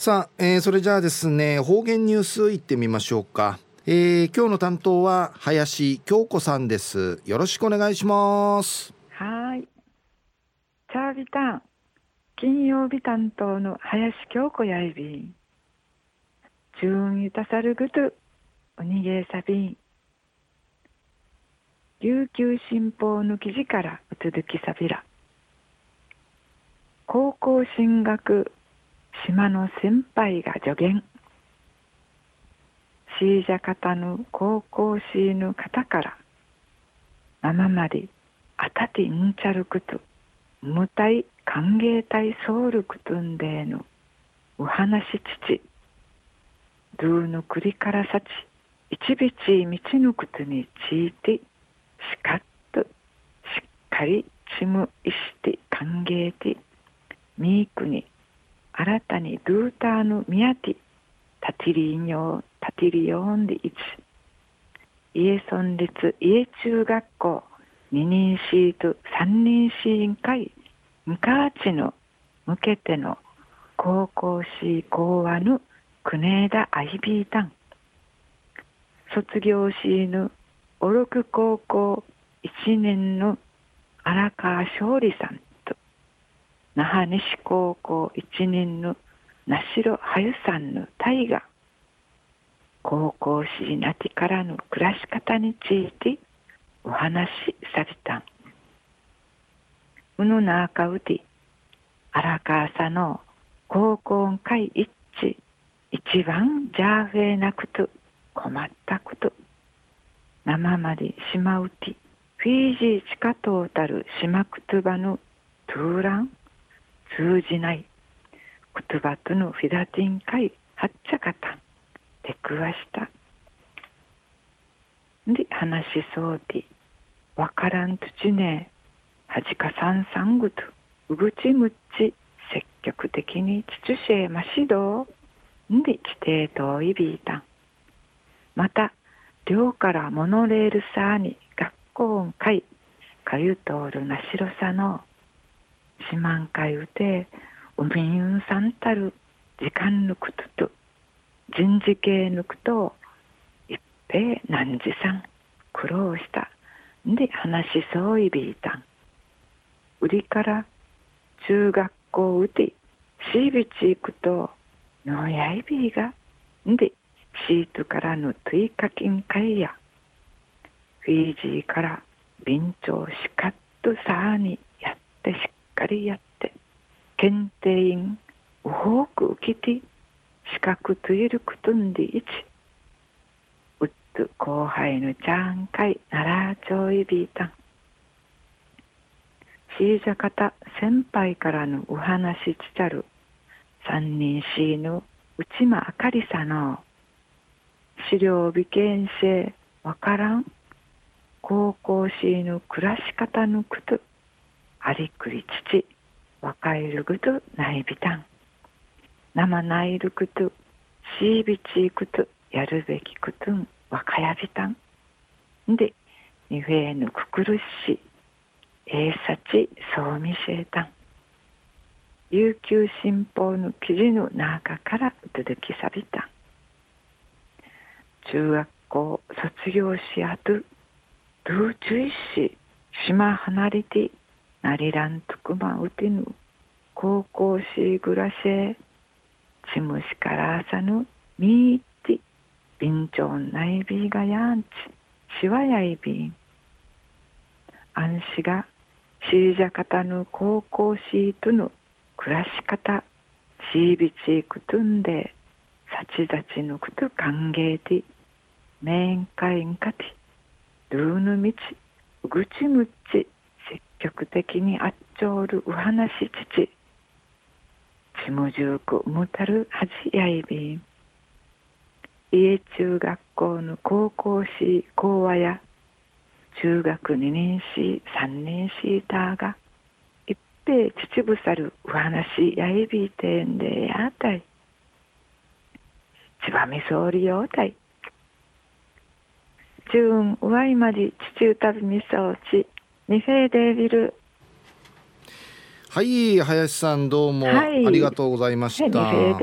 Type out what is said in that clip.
さあ、えー、それじゃあですね方言ニュースいってみましょうか、えー、今日の担当は林京子さんです。よろしくお願いします。はい。チャービタン金曜日担当の林京子やいびん。順ゆたさるぐとおにげさびん琉球新報の記事からうつづきさびら。高校進学島の先輩が助言。シージャ方の高校シーヌ方からママまであたてんちゃるくと無体歓迎体ソウルクトンデーのお話父。ドゥーの栗からさち一びち道のくとにちいてしかっとしっかりちむいして歓迎てミークに新たにドゥーターのミヤティタティリーニョタティリヨンで一家村立家中学校二人シート三人シーン会ムカーチの向けての高校シー講話の国枝アイビータン。卒業シーヌおろく高校一年の荒川勝利さん。那覇西高校一年の那城はゆさんの大河。高校しなきからの暮らし方についてお話しされた。うぬなあかうて荒川さんの高校会一致。一番じゃあふえなくと困ったこと。生までしまうてフィージー地下トータル島くとばのトゥーラン通じない言葉とのフィダティン会はっちゃかたん出くわした。で話しそうでわからんとちねはじかさんさんぐとうぐちむっち積極的に秩序へましど。んで地底といびいた。んまた寮からモノレールさに学校んかいかゆ通るなしろさの四万回うておみゆんさんたる時間抜くとと人事系抜くと一平何時さん苦労した。んで話しそういびいたん。売りから中学校うてシービチ行くとのやいびいが。んでシートからのトイカキン会や。フィージーから便長しかっとさあにやってしかりやって検定員うほく受けて資格といることんでいちうっと後輩のちゃんかいならちょいびいたんシージャ方先輩からのお話ちちゃる三人しーぬ内間あかりさの資料美見性わからん高校しーぬ暮らし方のこと。ありくり父若いるぐとないびたん。生ないるくとしいびちいくとやるべきくとん若やびたん。でにふえぬくくるしえいさちそうみせいたん。琉球新報の記事の中から出てきさびたん。中学校卒業しあとどうちゅいし島離れてナリラントクマウテヌ高校シーグラシェチムシから朝ぬミーティビンチョンナイビーがやんち。シワヤイビンアンシがシージャカタヌ高校シートヌ暮らし方シービチークトゥンデサチザチヌ極的にあっちょるうはなし父ち。むじゅうくむたるはじやいび。ん家中学校の高校し講話や。中学二年し三年しいたが一平秩父さるうはなしやいびいてんでやたい。千葉みそうりようたい。中うわいまり父歌びみそうちニフェーデービル。はい林さんどうも。ありがとうございました、はい、